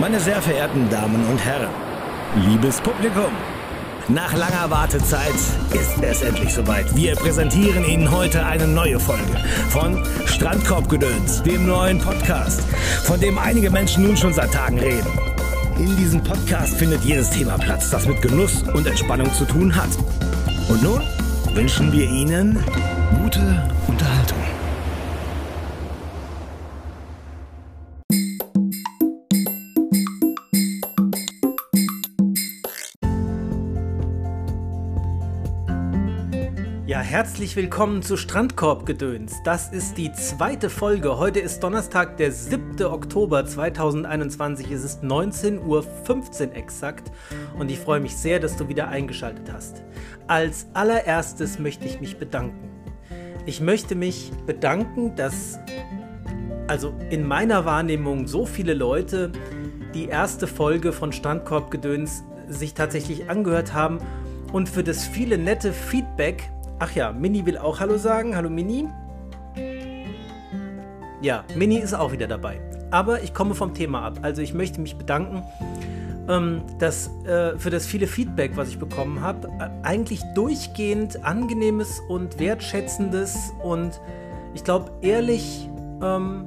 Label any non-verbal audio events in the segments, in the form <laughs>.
Meine sehr verehrten Damen und Herren, liebes Publikum, nach langer Wartezeit ist es endlich soweit. Wir präsentieren Ihnen heute eine neue Folge von Strandkorbgedöns, dem neuen Podcast, von dem einige Menschen nun schon seit Tagen reden. In diesem Podcast findet jedes Thema Platz, das mit Genuss und Entspannung zu tun hat. Und nun wünschen wir Ihnen gute Unterhaltung. Herzlich willkommen zu Strandkorbgedöns. Das ist die zweite Folge. Heute ist Donnerstag, der 7. Oktober 2021. Es ist 19.15 Uhr exakt und ich freue mich sehr, dass du wieder eingeschaltet hast. Als allererstes möchte ich mich bedanken. Ich möchte mich bedanken, dass also in meiner Wahrnehmung so viele Leute die erste Folge von Strandkorbgedöns sich tatsächlich angehört haben und für das viele nette Feedback, Ach ja, Mini will auch Hallo sagen. Hallo Mini. Ja, Mini ist auch wieder dabei. Aber ich komme vom Thema ab. Also ich möchte mich bedanken ähm, dass, äh, für das viele Feedback, was ich bekommen habe. Äh, eigentlich durchgehend angenehmes und wertschätzendes und ich glaube ehrlich, ähm,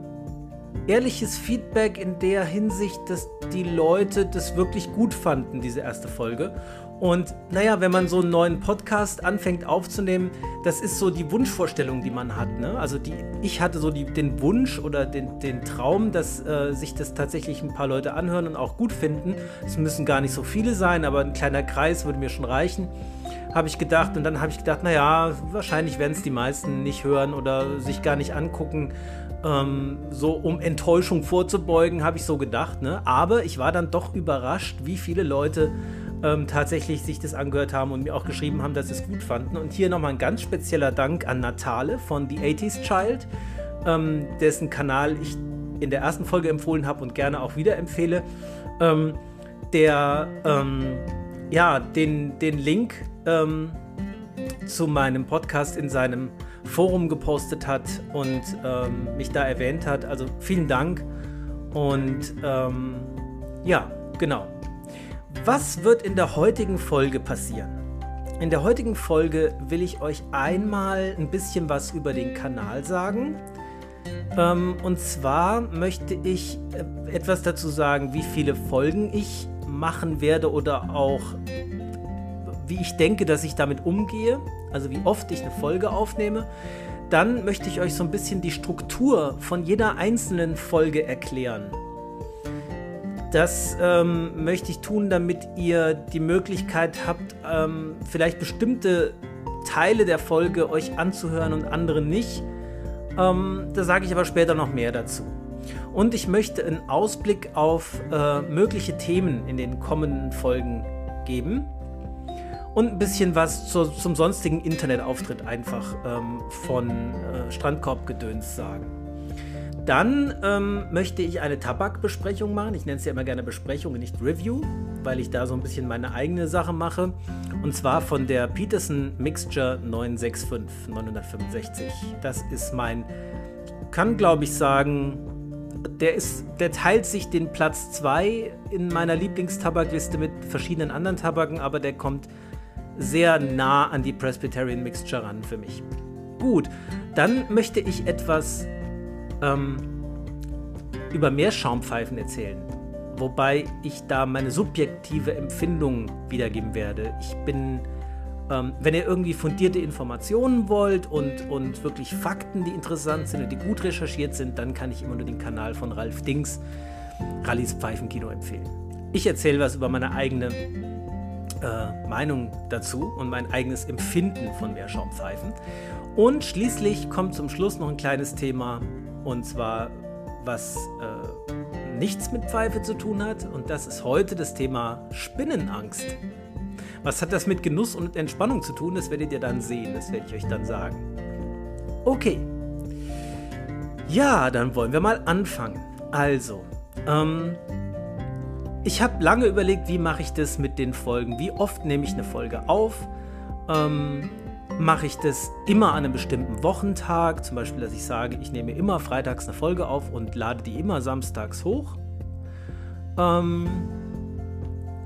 ehrliches Feedback in der Hinsicht, dass die Leute das wirklich gut fanden, diese erste Folge. Und naja, wenn man so einen neuen Podcast anfängt aufzunehmen, das ist so die Wunschvorstellung, die man hat. Ne? Also die, ich hatte so die, den Wunsch oder den, den Traum, dass äh, sich das tatsächlich ein paar Leute anhören und auch gut finden. Es müssen gar nicht so viele sein, aber ein kleiner Kreis würde mir schon reichen, habe ich gedacht. Und dann habe ich gedacht, naja, wahrscheinlich werden es die meisten nicht hören oder sich gar nicht angucken. Ähm, so um Enttäuschung vorzubeugen, habe ich so gedacht. Ne? Aber ich war dann doch überrascht, wie viele Leute ähm, tatsächlich sich das angehört haben und mir auch geschrieben haben, dass sie es gut fanden. Und hier nochmal ein ganz spezieller Dank an Natale von The 80s Child, ähm, dessen Kanal ich in der ersten Folge empfohlen habe und gerne auch wieder empfehle, ähm, der ähm, ja, den, den Link ähm, zu meinem Podcast in seinem Forum gepostet hat und ähm, mich da erwähnt hat. Also vielen Dank und ja, genau. Was wird in der heutigen Folge passieren? In der heutigen Folge will ich euch einmal ein bisschen was über den Kanal sagen. Ähm, und zwar möchte ich äh, etwas dazu sagen, wie viele Folgen ich machen werde oder auch wie ich denke, dass ich damit umgehe, also wie oft ich eine Folge aufnehme. Dann möchte ich euch so ein bisschen die Struktur von jeder einzelnen Folge erklären. Das ähm, möchte ich tun, damit ihr die Möglichkeit habt, ähm, vielleicht bestimmte Teile der Folge euch anzuhören und andere nicht. Ähm, da sage ich aber später noch mehr dazu. Und ich möchte einen Ausblick auf äh, mögliche Themen in den kommenden Folgen geben. Und ein bisschen was zu, zum sonstigen Internetauftritt einfach ähm, von äh, Strandkorbgedöns sagen. Dann ähm, möchte ich eine Tabakbesprechung machen. Ich nenne es ja immer gerne Besprechung, nicht Review, weil ich da so ein bisschen meine eigene Sache mache. Und zwar von der Peterson Mixture 965 965. Das ist mein, kann glaube ich sagen, der, ist, der teilt sich den Platz 2 in meiner Lieblingstabakliste mit verschiedenen anderen Tabaken, aber der kommt sehr nah an die Presbyterian Mixture ran für mich. Gut, dann möchte ich etwas ähm, über Meerschaumpfeifen erzählen. Wobei ich da meine subjektive Empfindung wiedergeben werde. Ich bin, ähm, wenn ihr irgendwie fundierte Informationen wollt und, und wirklich Fakten, die interessant sind und die gut recherchiert sind, dann kann ich immer nur den Kanal von Ralf Dings, Rallys Pfeifenkino, empfehlen. Ich erzähle was über meine eigene äh, Meinung dazu und mein eigenes Empfinden von Meerschaumpfeifen. Und schließlich kommt zum Schluss noch ein kleines Thema, und zwar was äh, nichts mit Pfeife zu tun hat. Und das ist heute das Thema Spinnenangst. Was hat das mit Genuss und Entspannung zu tun? Das werdet ihr dann sehen, das werde ich euch dann sagen. Okay. Ja, dann wollen wir mal anfangen. Also, ähm, ich habe lange überlegt, wie mache ich das mit den Folgen? Wie oft nehme ich eine Folge auf? Ähm, mache ich das immer an einem bestimmten Wochentag. Zum Beispiel, dass ich sage, ich nehme immer freitags eine Folge auf und lade die immer samstags hoch. Ähm,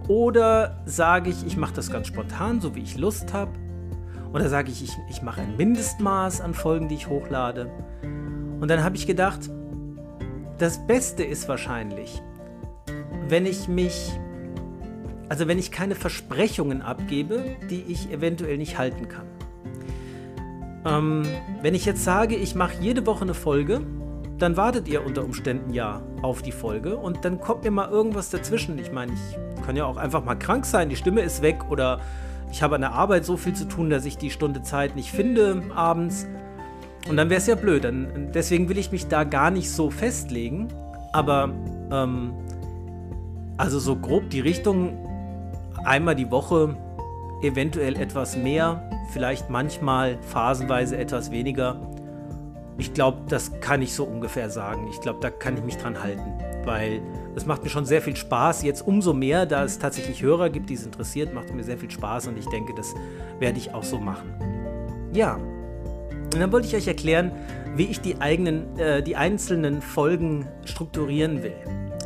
oder sage ich, ich mache das ganz spontan, so wie ich Lust habe. Oder sage ich, ich, ich mache ein Mindestmaß an Folgen, die ich hochlade. Und dann habe ich gedacht, das Beste ist wahrscheinlich, wenn ich mich, also wenn ich keine Versprechungen abgebe, die ich eventuell nicht halten kann. Ähm, wenn ich jetzt sage, ich mache jede Woche eine Folge, dann wartet ihr unter Umständen ja auf die Folge und dann kommt mir mal irgendwas dazwischen. Ich meine, ich kann ja auch einfach mal krank sein, die Stimme ist weg oder ich habe an der Arbeit so viel zu tun, dass ich die Stunde Zeit nicht finde abends. Und dann wäre es ja blöd. Dann, deswegen will ich mich da gar nicht so festlegen. Aber ähm, also so grob die Richtung, einmal die Woche, eventuell etwas mehr, vielleicht manchmal phasenweise etwas weniger. Ich glaube, das kann ich so ungefähr sagen. Ich glaube, da kann ich mich dran halten, weil das macht mir schon sehr viel Spaß. Jetzt umso mehr, da es tatsächlich Hörer gibt, die es interessiert, macht mir sehr viel Spaß und ich denke, das werde ich auch so machen. Ja, und dann wollte ich euch erklären, wie ich die, eigenen, äh, die einzelnen Folgen strukturieren will.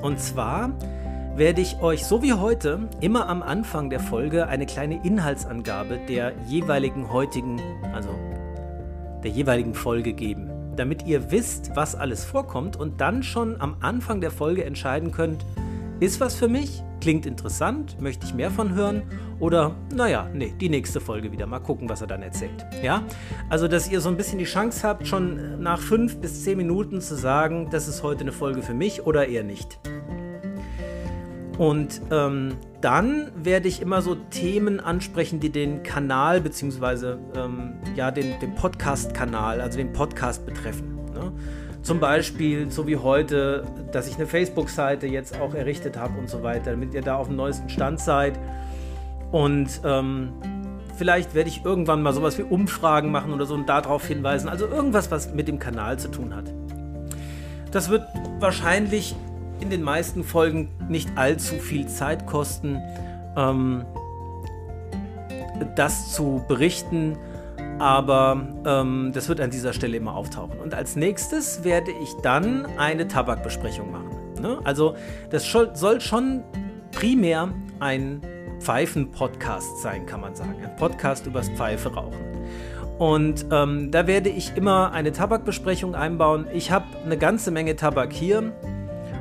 Und zwar werde ich euch so wie heute immer am Anfang der Folge eine kleine Inhaltsangabe der jeweiligen heutigen, also der jeweiligen Folge geben, damit ihr wisst, was alles vorkommt und dann schon am Anfang der Folge entscheiden könnt, ist was für mich, klingt interessant, möchte ich mehr von hören oder naja, nee, die nächste Folge wieder, mal gucken, was er dann erzählt. Ja, also dass ihr so ein bisschen die Chance habt, schon nach fünf bis zehn Minuten zu sagen, das ist heute eine Folge für mich oder eher nicht. Und ähm, dann werde ich immer so Themen ansprechen, die den Kanal bzw. Ähm, ja, den, den Podcast-Kanal, also den Podcast betreffen. Ne? Zum Beispiel, so wie heute, dass ich eine Facebook-Seite jetzt auch errichtet habe und so weiter, damit ihr da auf dem neuesten Stand seid. Und ähm, vielleicht werde ich irgendwann mal sowas wie Umfragen machen oder so und darauf hinweisen. Also irgendwas, was mit dem Kanal zu tun hat. Das wird wahrscheinlich in den meisten Folgen nicht allzu viel Zeit kosten, ähm, das zu berichten, aber ähm, das wird an dieser Stelle immer auftauchen. Und als nächstes werde ich dann eine Tabakbesprechung machen. Ne? Also das soll schon primär ein Pfeifen-Podcast sein, kann man sagen. Ein Podcast übers Pfeife rauchen. Und ähm, da werde ich immer eine Tabakbesprechung einbauen. Ich habe eine ganze Menge Tabak hier.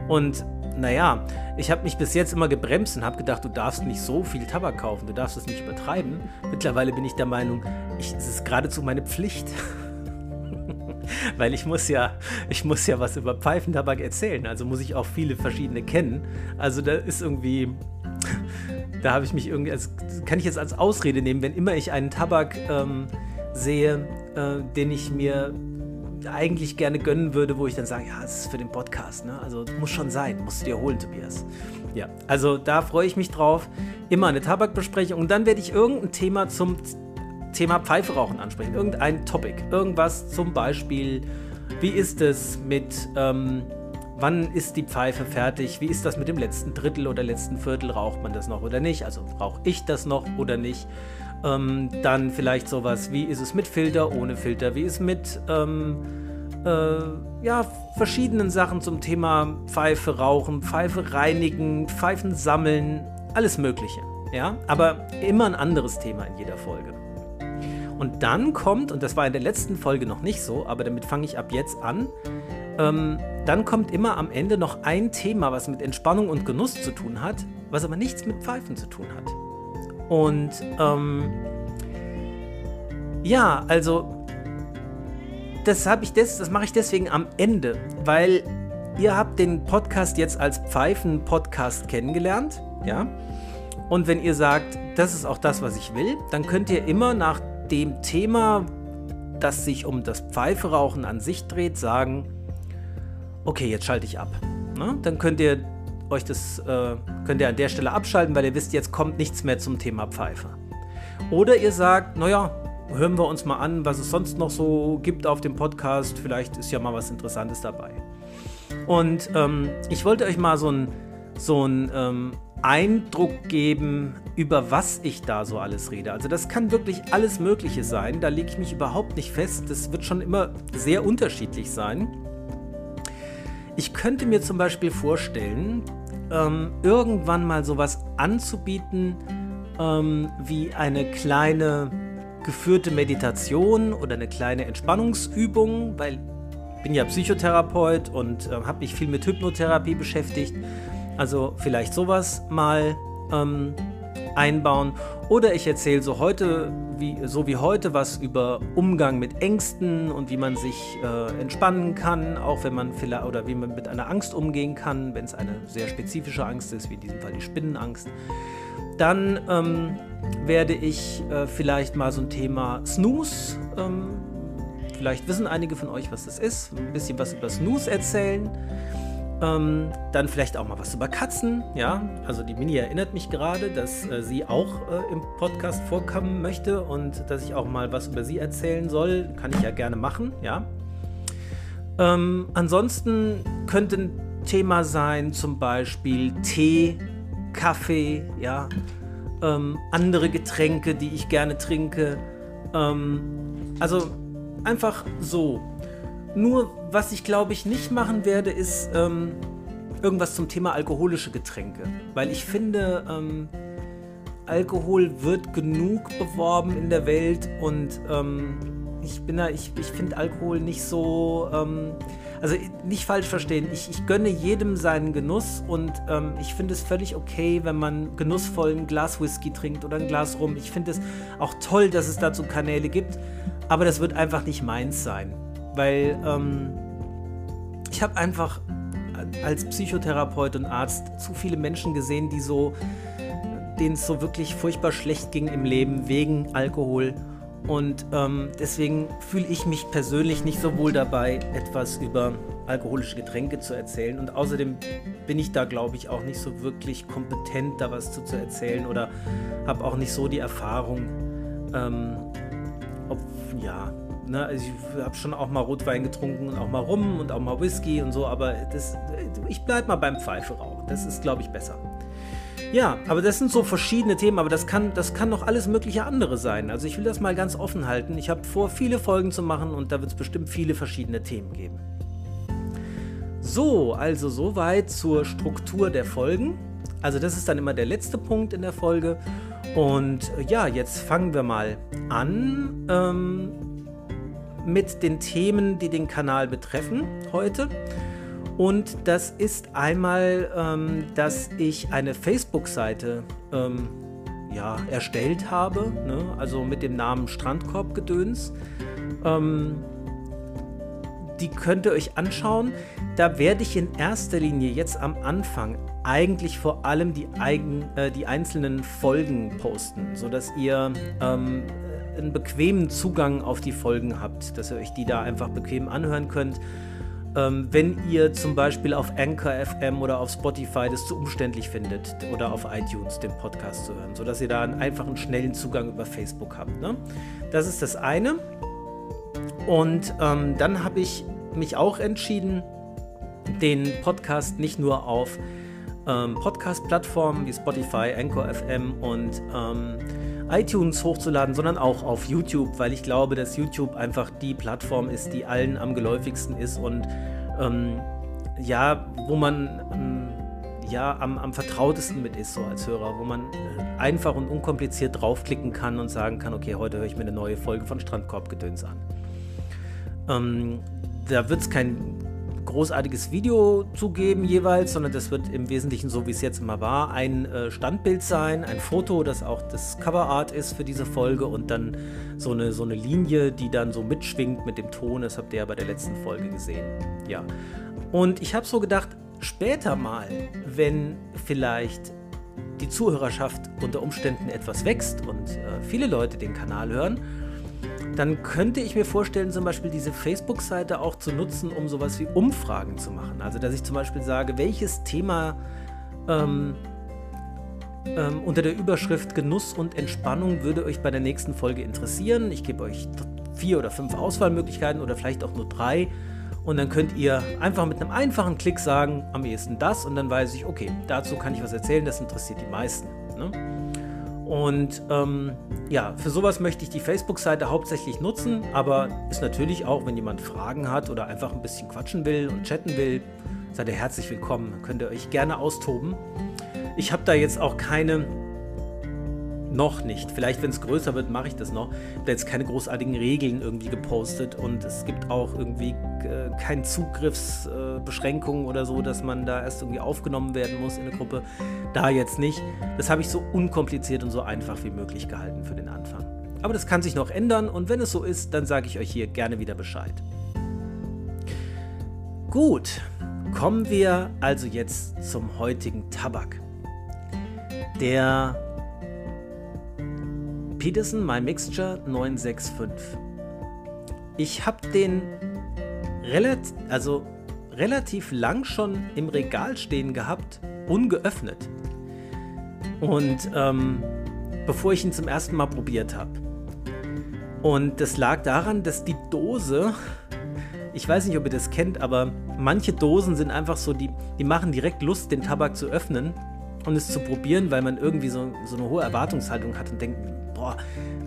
Und naja, ich habe mich bis jetzt immer gebremst und habe gedacht, du darfst nicht so viel Tabak kaufen, du darfst es nicht übertreiben. Mittlerweile bin ich der Meinung, ich, es ist geradezu meine Pflicht. <laughs> Weil ich muss ja, ich muss ja was über Pfeifentabak erzählen, also muss ich auch viele verschiedene kennen. Also da ist irgendwie, da habe ich mich irgendwie, also kann ich jetzt als Ausrede nehmen, wenn immer ich einen Tabak ähm, sehe, äh, den ich mir eigentlich gerne gönnen würde, wo ich dann sage, ja, das ist für den Podcast, ne? Also muss schon sein, musst du dir holen, Tobias. Ja, also da freue ich mich drauf. Immer eine Tabakbesprechung und dann werde ich irgendein Thema zum Thema Pfeife rauchen ansprechen. Irgendein Topic. Irgendwas zum Beispiel, wie ist es mit, ähm, wann ist die Pfeife fertig? Wie ist das mit dem letzten Drittel oder letzten Viertel? Raucht man das noch oder nicht? Also rauche ich das noch oder nicht? Ähm, dann vielleicht sowas, wie ist es mit Filter, ohne Filter? Wie ist es mit ähm, äh, ja, verschiedenen Sachen zum Thema Pfeife rauchen, Pfeife reinigen, Pfeifen sammeln, alles Mögliche. Ja, aber immer ein anderes Thema in jeder Folge. Und dann kommt, und das war in der letzten Folge noch nicht so, aber damit fange ich ab jetzt an, ähm, dann kommt immer am Ende noch ein Thema, was mit Entspannung und Genuss zu tun hat, was aber nichts mit Pfeifen zu tun hat. Und ähm, ja, also das habe ich des, das mache ich deswegen am Ende, weil ihr habt den Podcast jetzt als Pfeifen-Podcast kennengelernt, ja. Und wenn ihr sagt, das ist auch das, was ich will, dann könnt ihr immer nach dem Thema, das sich um das Pfeiferauchen an sich dreht, sagen, okay, jetzt schalte ich ab. Ne? dann könnt ihr euch das äh, könnt ihr an der Stelle abschalten, weil ihr wisst, jetzt kommt nichts mehr zum Thema Pfeife. Oder ihr sagt, naja, hören wir uns mal an, was es sonst noch so gibt auf dem Podcast. Vielleicht ist ja mal was Interessantes dabei. Und ähm, ich wollte euch mal so einen so ähm, Eindruck geben, über was ich da so alles rede. Also das kann wirklich alles Mögliche sein. Da lege ich mich überhaupt nicht fest. Das wird schon immer sehr unterschiedlich sein. Ich könnte mir zum Beispiel vorstellen, ähm, irgendwann mal sowas anzubieten ähm, wie eine kleine geführte Meditation oder eine kleine Entspannungsübung, weil ich bin ja Psychotherapeut und äh, habe mich viel mit Hypnotherapie beschäftigt. Also vielleicht sowas mal ähm, einbauen. Oder ich erzähle so heute, wie, so wie heute, was über Umgang mit Ängsten und wie man sich äh, entspannen kann, auch wenn man vielleicht oder wie man mit einer Angst umgehen kann, wenn es eine sehr spezifische Angst ist, wie in diesem Fall die Spinnenangst. Dann ähm, werde ich äh, vielleicht mal so ein Thema Snooze, ähm, vielleicht wissen einige von euch, was das ist, ein bisschen was über Snooze erzählen. Ähm, dann vielleicht auch mal was über Katzen, ja. Also die Mini erinnert mich gerade, dass äh, sie auch äh, im Podcast vorkommen möchte und dass ich auch mal was über sie erzählen soll. Kann ich ja gerne machen, ja. Ähm, ansonsten könnte ein Thema sein, zum Beispiel Tee, Kaffee, ja. Ähm, andere Getränke, die ich gerne trinke. Ähm, also einfach so. Nur, was ich glaube ich nicht machen werde, ist ähm, irgendwas zum Thema alkoholische Getränke. Weil ich finde, ähm, Alkohol wird genug beworben in der Welt und ähm, ich bin da, ich, ich finde Alkohol nicht so, ähm, also nicht falsch verstehen, ich, ich gönne jedem seinen Genuss und ähm, ich finde es völlig okay, wenn man genussvoll ein Glas Whisky trinkt oder ein Glas Rum. Ich finde es auch toll, dass es dazu Kanäle gibt, aber das wird einfach nicht meins sein weil ähm, ich habe einfach als Psychotherapeut und Arzt zu viele Menschen gesehen, die so, denen es so wirklich furchtbar schlecht ging im Leben wegen Alkohol. Und ähm, deswegen fühle ich mich persönlich nicht so wohl dabei, etwas über alkoholische Getränke zu erzählen. Und außerdem bin ich da, glaube ich, auch nicht so wirklich kompetent, da was zu, zu erzählen oder habe auch nicht so die Erfahrung. Ähm, ob, ja, Ne, also ich habe schon auch mal Rotwein getrunken und auch mal Rum und auch mal Whisky und so, aber das, ich bleibe mal beim Pfeife rauchen. Das ist, glaube ich, besser. Ja, aber das sind so verschiedene Themen, aber das kann, das kann noch alles mögliche andere sein. Also ich will das mal ganz offen halten. Ich habe vor, viele Folgen zu machen und da wird es bestimmt viele verschiedene Themen geben. So, also soweit zur Struktur der Folgen. Also das ist dann immer der letzte Punkt in der Folge. Und ja, jetzt fangen wir mal an. Ähm, mit den Themen, die den Kanal betreffen heute. Und das ist einmal, ähm, dass ich eine Facebook-Seite ähm, ja, erstellt habe, ne? also mit dem Namen Strandkorbgedöns. Ähm, die könnt ihr euch anschauen. Da werde ich in erster Linie jetzt am Anfang eigentlich vor allem die, eigen, äh, die einzelnen Folgen posten, sodass ihr ähm, einen bequemen Zugang auf die Folgen habt, dass ihr euch die da einfach bequem anhören könnt. Ähm, wenn ihr zum Beispiel auf Anchor FM oder auf Spotify das zu umständlich findet oder auf iTunes den Podcast zu hören, sodass ihr da einen einfachen, schnellen Zugang über Facebook habt. Ne? Das ist das eine. Und ähm, dann habe ich mich auch entschieden, den Podcast nicht nur auf ähm, Podcast-Plattformen wie Spotify, Anchor FM und ähm, iTunes hochzuladen, sondern auch auf YouTube, weil ich glaube, dass YouTube einfach die Plattform ist, die allen am geläufigsten ist und ähm, ja, wo man ähm, ja am, am, vertrautesten mit ist, so als Hörer, wo man einfach und unkompliziert draufklicken kann und sagen kann, okay, heute höre ich mir eine neue Folge von Strandkorbgedöns an. Ähm, da wird es kein großartiges Video zugeben jeweils, sondern das wird im Wesentlichen so, wie es jetzt immer war, ein äh, Standbild sein, ein Foto, das auch das Coverart ist für diese Folge und dann so eine, so eine Linie, die dann so mitschwingt mit dem Ton. Das habt ihr ja bei der letzten Folge gesehen. Ja. Und ich habe so gedacht, später mal, wenn vielleicht die Zuhörerschaft unter Umständen etwas wächst und äh, viele Leute den Kanal hören, dann könnte ich mir vorstellen, zum Beispiel diese Facebook-Seite auch zu nutzen, um sowas wie Umfragen zu machen. Also, dass ich zum Beispiel sage, welches Thema ähm, ähm, unter der Überschrift Genuss und Entspannung würde euch bei der nächsten Folge interessieren. Ich gebe euch vier oder fünf Auswahlmöglichkeiten oder vielleicht auch nur drei. Und dann könnt ihr einfach mit einem einfachen Klick sagen, am ehesten das. Und dann weiß ich, okay, dazu kann ich was erzählen, das interessiert die meisten. Ne? Und ähm, ja, für sowas möchte ich die Facebook-Seite hauptsächlich nutzen, aber ist natürlich auch, wenn jemand Fragen hat oder einfach ein bisschen quatschen will und chatten will, seid ihr herzlich willkommen. Könnt ihr euch gerne austoben. Ich habe da jetzt auch keine noch nicht. Vielleicht, wenn es größer wird, mache ich das noch. Ich habe jetzt keine großartigen Regeln irgendwie gepostet und es gibt auch irgendwie äh, keine Zugriffsbeschränkungen äh, oder so, dass man da erst irgendwie aufgenommen werden muss in eine Gruppe. Da jetzt nicht. Das habe ich so unkompliziert und so einfach wie möglich gehalten für den Anfang. Aber das kann sich noch ändern und wenn es so ist, dann sage ich euch hier gerne wieder Bescheid. Gut, kommen wir also jetzt zum heutigen Tabak. Der Peterson My Mixture 965. Ich habe den relativ, also relativ lang schon im Regal stehen gehabt, ungeöffnet. Und ähm, bevor ich ihn zum ersten Mal probiert habe. Und das lag daran, dass die Dose, ich weiß nicht, ob ihr das kennt, aber manche Dosen sind einfach so, die, die machen direkt Lust, den Tabak zu öffnen und es zu probieren, weil man irgendwie so, so eine hohe Erwartungshaltung hat und denkt, boah,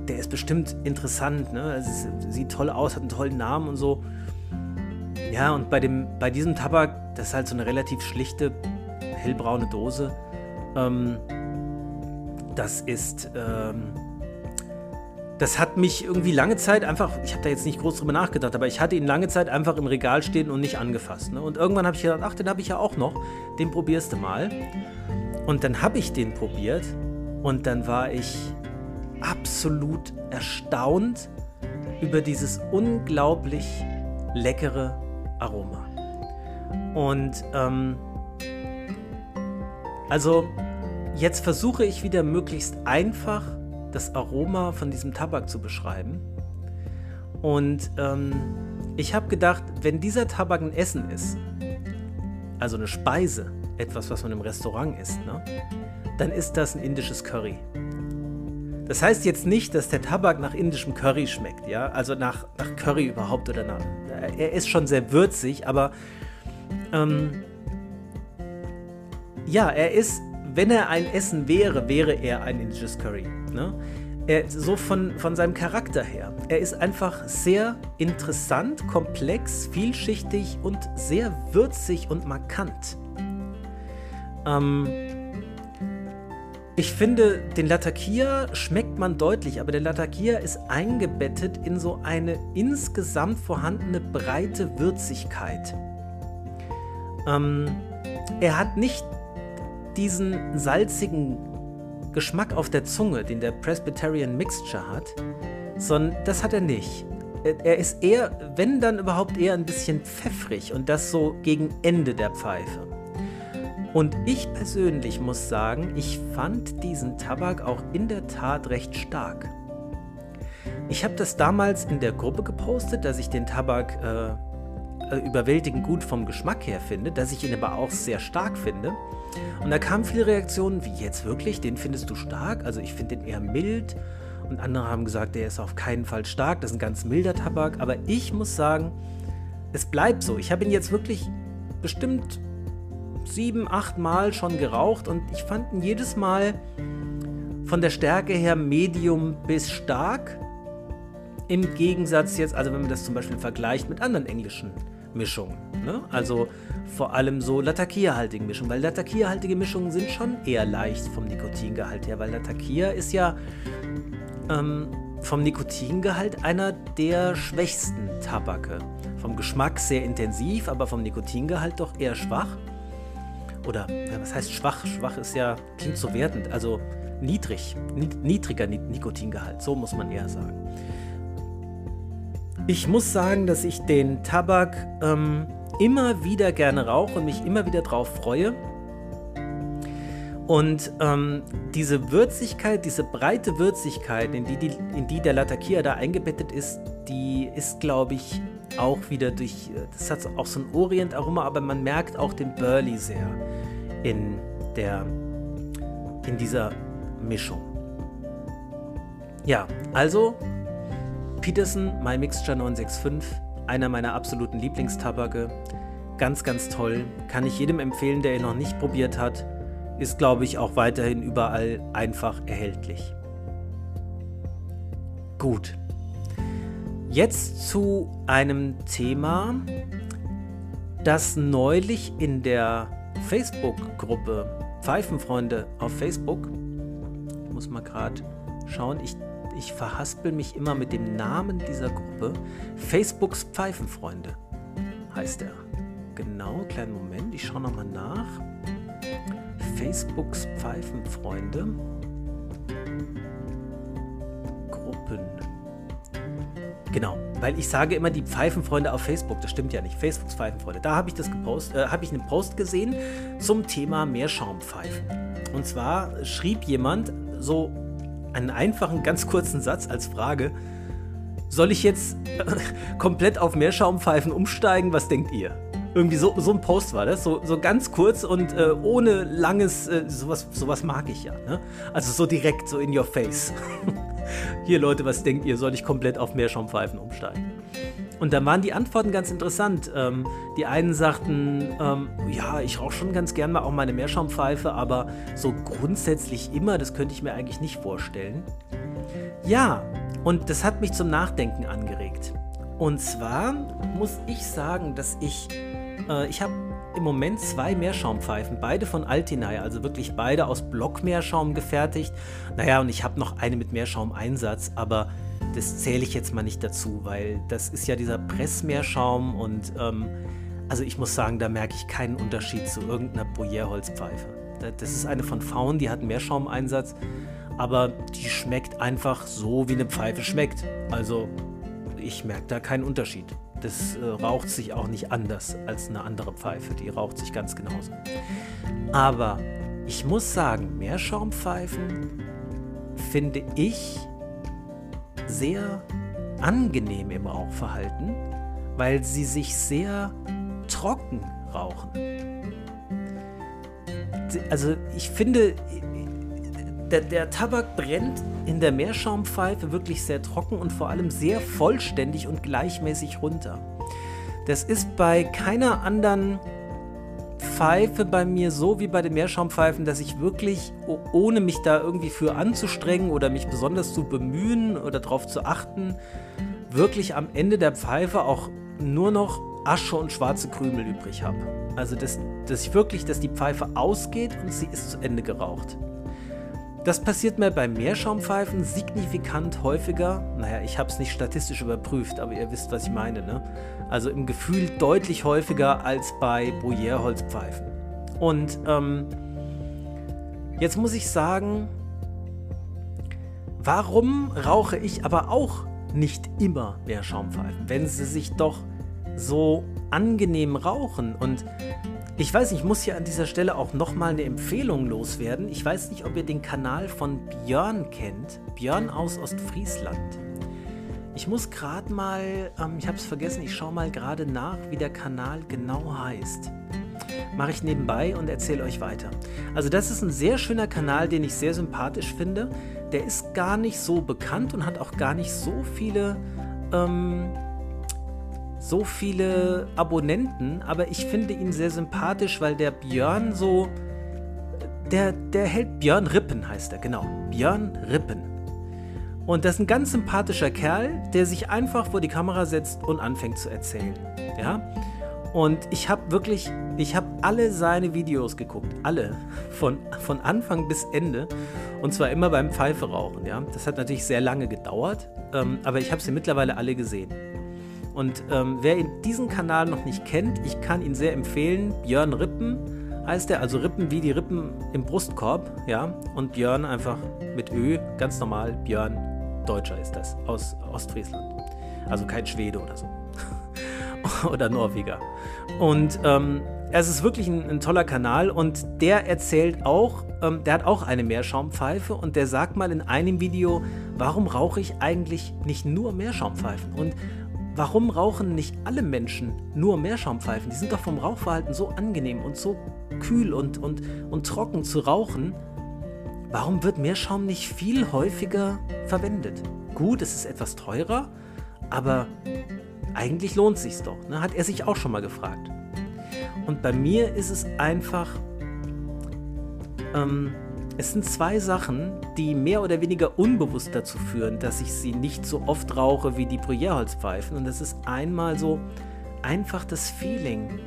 der ist bestimmt interessant, ne? Es sieht toll aus, hat einen tollen Namen und so. Ja, und bei, dem, bei diesem Tabak, das ist halt so eine relativ schlichte, hellbraune Dose. Ähm, das ist, ähm, das hat mich irgendwie lange Zeit einfach, ich habe da jetzt nicht groß drüber nachgedacht, aber ich hatte ihn lange Zeit einfach im Regal stehen und nicht angefasst. Ne? Und irgendwann habe ich gedacht, ach, den habe ich ja auch noch, den probierst du mal. Und dann habe ich den probiert und dann war ich absolut erstaunt über dieses unglaublich leckere Aroma. Und ähm, also jetzt versuche ich wieder möglichst einfach das Aroma von diesem Tabak zu beschreiben. Und ähm, ich habe gedacht, wenn dieser Tabak ein Essen ist, also eine Speise, etwas, was man im Restaurant isst, ne, dann ist das ein indisches Curry. Das heißt jetzt nicht, dass der Tabak nach indischem Curry schmeckt, ja, also nach, nach Curry überhaupt oder nach. Er ist schon sehr würzig, aber ähm, ja, er ist, wenn er ein Essen wäre, wäre er ein indisches Curry. Ne? Er, so von, von seinem Charakter her. Er ist einfach sehr interessant, komplex, vielschichtig und sehr würzig und markant. Ähm, ich finde, den Latakia schmeckt man deutlich, aber der Latakia ist eingebettet in so eine insgesamt vorhandene breite Würzigkeit. Ähm, er hat nicht diesen salzigen Geschmack auf der Zunge, den der Presbyterian Mixture hat, sondern das hat er nicht. Er ist eher, wenn dann überhaupt eher ein bisschen pfeffrig und das so gegen Ende der Pfeife. Und ich persönlich muss sagen, ich fand diesen Tabak auch in der Tat recht stark. Ich habe das damals in der Gruppe gepostet, dass ich den Tabak äh, äh, überwältigend gut vom Geschmack her finde, dass ich ihn aber auch sehr stark finde. Und da kamen viele Reaktionen, wie jetzt wirklich, den findest du stark? Also ich finde den eher mild. Und andere haben gesagt, der ist auf keinen Fall stark, das ist ein ganz milder Tabak. Aber ich muss sagen, es bleibt so. Ich habe ihn jetzt wirklich bestimmt sieben, acht Mal schon geraucht und ich fand ihn jedes Mal von der Stärke her medium bis stark. Im Gegensatz jetzt, also wenn man das zum Beispiel vergleicht mit anderen englischen Mischungen. Ne? Also vor allem so Latakia-haltigen Mischungen, weil Latakia-haltige Mischungen sind schon eher leicht vom Nikotingehalt her, weil Latakia ist ja ähm, vom Nikotingehalt einer der schwächsten Tabake. Vom Geschmack sehr intensiv, aber vom Nikotingehalt doch eher schwach oder was heißt schwach? Schwach ist ja, klingt so wertend, also niedrig, niedriger Nikotingehalt, so muss man eher sagen. Ich muss sagen, dass ich den Tabak ähm, immer wieder gerne rauche und mich immer wieder drauf freue. Und ähm, diese Würzigkeit, diese breite Würzigkeit, in die, die, in die der Latakia da eingebettet ist, die ist, glaube ich, auch wieder durch, das hat auch so ein Orient-Aroma, aber man merkt auch den Burley sehr in der, in dieser Mischung. Ja, also Peterson My Mixture 965, einer meiner absoluten Lieblingstabake. Ganz, ganz toll. Kann ich jedem empfehlen, der ihn noch nicht probiert hat. Ist, glaube ich, auch weiterhin überall einfach erhältlich. Gut. Jetzt zu einem Thema, dass neulich in der Facebook-Gruppe Pfeifenfreunde auf Facebook, ich muss mal gerade schauen, ich, ich verhaspel mich immer mit dem Namen dieser Gruppe, Facebooks Pfeifenfreunde heißt er. Genau, kleinen Moment, ich schaue nochmal nach. Facebooks Pfeifenfreunde. Genau, weil ich sage immer die Pfeifenfreunde auf Facebook, das stimmt ja nicht. Facebooks Pfeifenfreunde. Da habe ich das gepostet, äh, habe ich einen Post gesehen zum Thema Meerschaumpfeifen. Und zwar schrieb jemand so einen einfachen, ganz kurzen Satz als Frage: Soll ich jetzt <laughs> komplett auf Meerschaumpfeifen umsteigen? Was denkt ihr? Irgendwie so, so ein Post war das, so, so ganz kurz und äh, ohne langes, äh, sowas, sowas mag ich ja. Ne? Also so direkt, so in your face. <laughs> Hier Leute, was denkt ihr, soll ich komplett auf Meerschaumpfeifen umsteigen? Und dann waren die Antworten ganz interessant. Ähm, die einen sagten, ähm, ja, ich rauche schon ganz gern mal auch meine Meerschaumpfeife, aber so grundsätzlich immer, das könnte ich mir eigentlich nicht vorstellen. Ja, und das hat mich zum Nachdenken angeregt. Und zwar muss ich sagen, dass ich äh, ich habe im Moment zwei Meerschaumpfeifen, beide von Altinai, also wirklich beide aus Blockmeerschaum gefertigt. Naja, und ich habe noch eine mit Meerschaumeinsatz, aber das zähle ich jetzt mal nicht dazu, weil das ist ja dieser Pressmeerschaum und ähm, also ich muss sagen, da merke ich keinen Unterschied zu irgendeiner Bruyère-Holzpfeife. Das ist eine von Faun, die hat Meerschaumeinsatz, aber die schmeckt einfach so, wie eine Pfeife schmeckt. Also ich merke da keinen Unterschied. Das äh, raucht sich auch nicht anders als eine andere Pfeife. Die raucht sich ganz genauso. Aber ich muss sagen, Meerschaumpfeifen finde ich sehr angenehm im Rauchverhalten, weil sie sich sehr trocken rauchen. Also ich finde, der, der Tabak brennt in der Meerschaumpfeife wirklich sehr trocken und vor allem sehr vollständig und gleichmäßig runter. Das ist bei keiner anderen Pfeife bei mir so wie bei den Meerschaumpfeifen, dass ich wirklich, ohne mich da irgendwie für anzustrengen oder mich besonders zu bemühen oder darauf zu achten, wirklich am Ende der Pfeife auch nur noch Asche und schwarze Krümel übrig habe. Also, dass, dass ich wirklich, dass die Pfeife ausgeht und sie ist zu Ende geraucht. Das passiert mir bei Meerschaumpfeifen signifikant häufiger. Naja, ich habe es nicht statistisch überprüft, aber ihr wisst, was ich meine. Ne? Also im Gefühl deutlich häufiger als bei Bruyère-Holzpfeifen. Und ähm, jetzt muss ich sagen, warum rauche ich aber auch nicht immer Meerschaumpfeifen, wenn sie sich doch so angenehm rauchen? Und ich weiß, ich muss hier an dieser Stelle auch nochmal eine Empfehlung loswerden. Ich weiß nicht, ob ihr den Kanal von Björn kennt. Björn aus Ostfriesland. Ich muss gerade mal, ähm, ich habe es vergessen, ich schaue mal gerade nach, wie der Kanal genau heißt. Mache ich nebenbei und erzähle euch weiter. Also das ist ein sehr schöner Kanal, den ich sehr sympathisch finde. Der ist gar nicht so bekannt und hat auch gar nicht so viele ähm, so viele Abonnenten, aber ich finde ihn sehr sympathisch, weil der Björn so. Der, der hält Björn Rippen heißt er, genau. Björn Rippen. Und das ist ein ganz sympathischer Kerl, der sich einfach vor die Kamera setzt und anfängt zu erzählen. Ja? Und ich habe wirklich, ich habe alle seine Videos geguckt, alle, von, von Anfang bis Ende. Und zwar immer beim Pfeife rauchen. Ja? Das hat natürlich sehr lange gedauert, ähm, aber ich habe sie mittlerweile alle gesehen. Und ähm, wer diesen Kanal noch nicht kennt, ich kann ihn sehr empfehlen. Björn Rippen heißt er, also Rippen wie die Rippen im Brustkorb, ja. Und Björn einfach mit Ö, ganz normal. Björn, Deutscher ist das, aus Ostfriesland. Also kein Schwede oder so. <laughs> oder Norweger. Und ähm, es ist wirklich ein, ein, toller Kanal und der erzählt auch, ähm, der hat auch eine Meerschaumpfeife und der sagt mal in einem Video, warum rauche ich eigentlich nicht nur Meerschaumpfeifen? Und Warum rauchen nicht alle Menschen nur Meerschaumpfeifen? Die sind doch vom Rauchverhalten so angenehm und so kühl und, und, und trocken zu rauchen. Warum wird Meerschaum nicht viel häufiger verwendet? Gut, es ist etwas teurer, aber eigentlich lohnt es sich doch. Ne? Hat er sich auch schon mal gefragt. Und bei mir ist es einfach, ähm, es sind zwei Sachen, die mehr oder weniger unbewusst dazu führen, dass ich sie nicht so oft rauche wie die Bruyère-Holzpfeifen. Und das ist einmal so einfach das Feeling.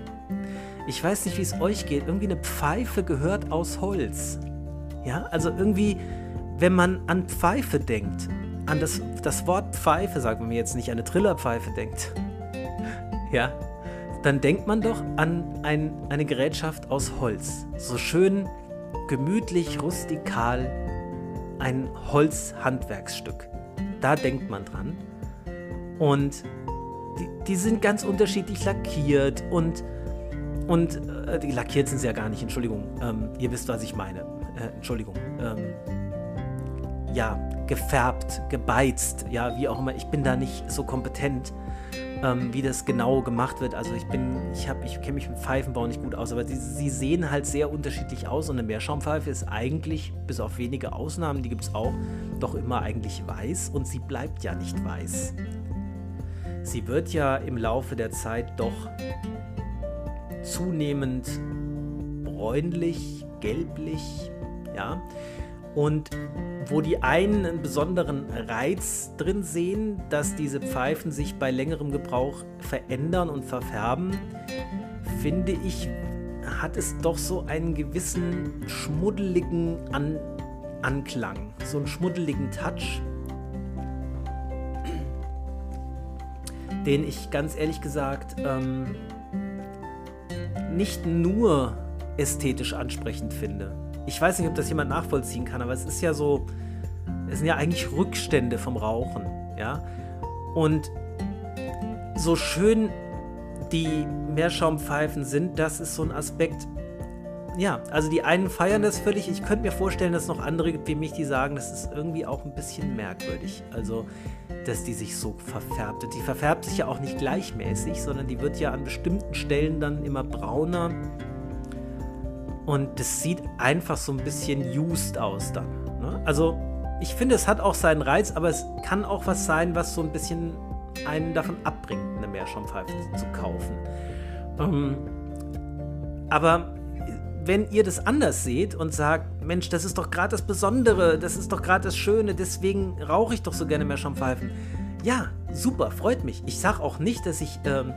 ich weiß nicht, wie es euch geht, irgendwie eine Pfeife gehört aus Holz. Ja, also irgendwie, wenn man an Pfeife denkt, an das, das Wort Pfeife, sagen wir mir jetzt nicht an eine Trillerpfeife denkt, <laughs> ja, dann denkt man doch an ein, eine Gerätschaft aus Holz. So schön gemütlich, rustikal, ein Holzhandwerksstück. Da denkt man dran. Und die, die sind ganz unterschiedlich lackiert und, und äh, die lackiert sind sie ja gar nicht, Entschuldigung. Ähm, ihr wisst, was ich meine. Äh, Entschuldigung. Ähm, ja, gefärbt, gebeizt, ja, wie auch immer. Ich bin da nicht so kompetent ähm, wie das genau gemacht wird. Also ich bin, ich habe, ich kenne mich mit Pfeifenbau nicht gut aus, aber sie, sie, sehen halt sehr unterschiedlich aus und eine Meerschaumpfeife ist eigentlich, bis auf wenige Ausnahmen, die gibt es auch, doch immer eigentlich weiß und sie bleibt ja nicht weiß. Sie wird ja im Laufe der Zeit doch zunehmend bräunlich, gelblich, ja. Und wo die einen einen besonderen Reiz drin sehen, dass diese Pfeifen sich bei längerem Gebrauch verändern und verfärben, finde ich, hat es doch so einen gewissen schmuddeligen An Anklang, so einen schmuddeligen Touch, den ich ganz ehrlich gesagt ähm, nicht nur ästhetisch ansprechend finde. Ich weiß nicht, ob das jemand nachvollziehen kann, aber es ist ja so, es sind ja eigentlich Rückstände vom Rauchen, ja. Und so schön die Meerschaumpfeifen sind, das ist so ein Aspekt. Ja, also die einen feiern das völlig. Ich könnte mir vorstellen, dass es noch andere gibt wie mich, die sagen, das ist irgendwie auch ein bisschen merkwürdig. Also, dass die sich so verfärbt. Die verfärbt sich ja auch nicht gleichmäßig, sondern die wird ja an bestimmten Stellen dann immer brauner und das sieht einfach so ein bisschen used aus dann. Ne? Also ich finde, es hat auch seinen Reiz, aber es kann auch was sein, was so ein bisschen einen davon abbringt, eine Meerschaumpfeife zu kaufen. Ähm, aber wenn ihr das anders seht und sagt, Mensch, das ist doch gerade das Besondere, das ist doch gerade das Schöne, deswegen rauche ich doch so gerne Meerschaumpfeifen. Ja, super, freut mich. Ich sage auch nicht, dass ich, ähm,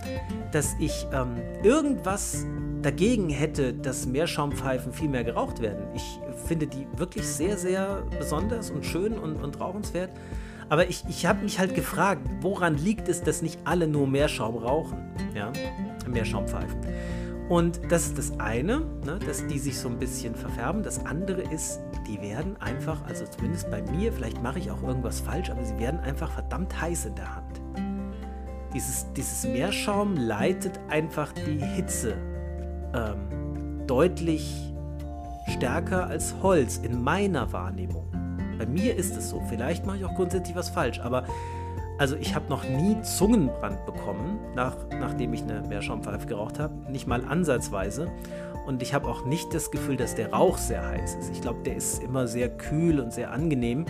dass ich ähm, irgendwas dagegen hätte, dass Meerschaumpfeifen viel mehr geraucht werden. Ich finde die wirklich sehr, sehr besonders und schön und, und rauchenswert. Aber ich, ich habe mich halt gefragt, woran liegt es, dass nicht alle nur Meerschaum rauchen? Ja, Meerschaumpfeifen. Und das ist das eine, ne, dass die sich so ein bisschen verfärben. Das andere ist, die werden einfach, also zumindest bei mir, vielleicht mache ich auch irgendwas falsch, aber sie werden einfach verdammt heiß in der Hand. Dieses, dieses Meerschaum leitet einfach die Hitze ähm, deutlich stärker als Holz in meiner Wahrnehmung. Bei mir ist es so. Vielleicht mache ich auch grundsätzlich was falsch, aber also ich habe noch nie Zungenbrand bekommen, nach, nachdem ich eine Meerschaumpfeife geraucht habe. Nicht mal ansatzweise. Und ich habe auch nicht das Gefühl, dass der Rauch sehr heiß ist. Ich glaube, der ist immer sehr kühl und sehr angenehm.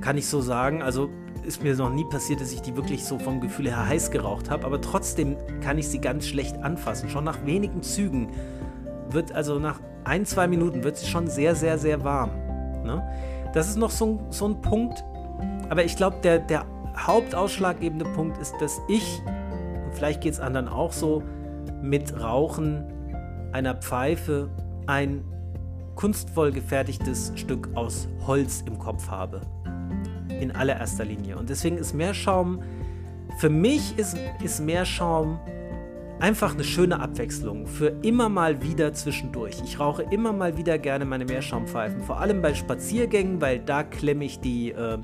Kann ich so sagen. Also ist mir noch nie passiert, dass ich die wirklich so vom Gefühl her heiß geraucht habe, aber trotzdem kann ich sie ganz schlecht anfassen. Schon nach wenigen Zügen wird, also nach ein, zwei Minuten wird sie schon sehr, sehr, sehr warm. Ne? Das ist noch so, so ein Punkt, aber ich glaube, der, der hauptausschlaggebende Punkt ist, dass ich, und vielleicht geht es anderen auch so, mit Rauchen einer Pfeife ein kunstvoll gefertigtes Stück aus Holz im Kopf habe in allererster Linie. Und deswegen ist Meerschaum, für mich ist, ist Meerschaum einfach eine schöne Abwechslung für immer mal wieder zwischendurch. Ich rauche immer mal wieder gerne meine Meerschaumpfeifen, vor allem bei Spaziergängen, weil da klemme ich die äh,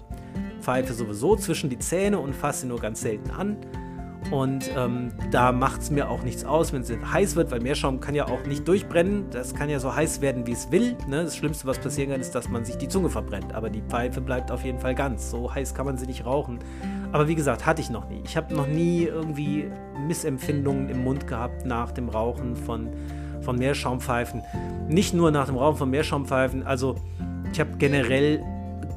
Pfeife sowieso zwischen die Zähne und fasse sie nur ganz selten an. Und ähm, da macht es mir auch nichts aus, wenn es heiß wird, weil Meerschaum kann ja auch nicht durchbrennen. Das kann ja so heiß werden, wie es will. Ne? Das Schlimmste, was passieren kann, ist, dass man sich die Zunge verbrennt. Aber die Pfeife bleibt auf jeden Fall ganz. So heiß kann man sie nicht rauchen. Aber wie gesagt, hatte ich noch nie. Ich habe noch nie irgendwie Missempfindungen im Mund gehabt nach dem Rauchen von, von Meerschaumpfeifen. Nicht nur nach dem Rauchen von Meerschaumpfeifen. Also ich habe generell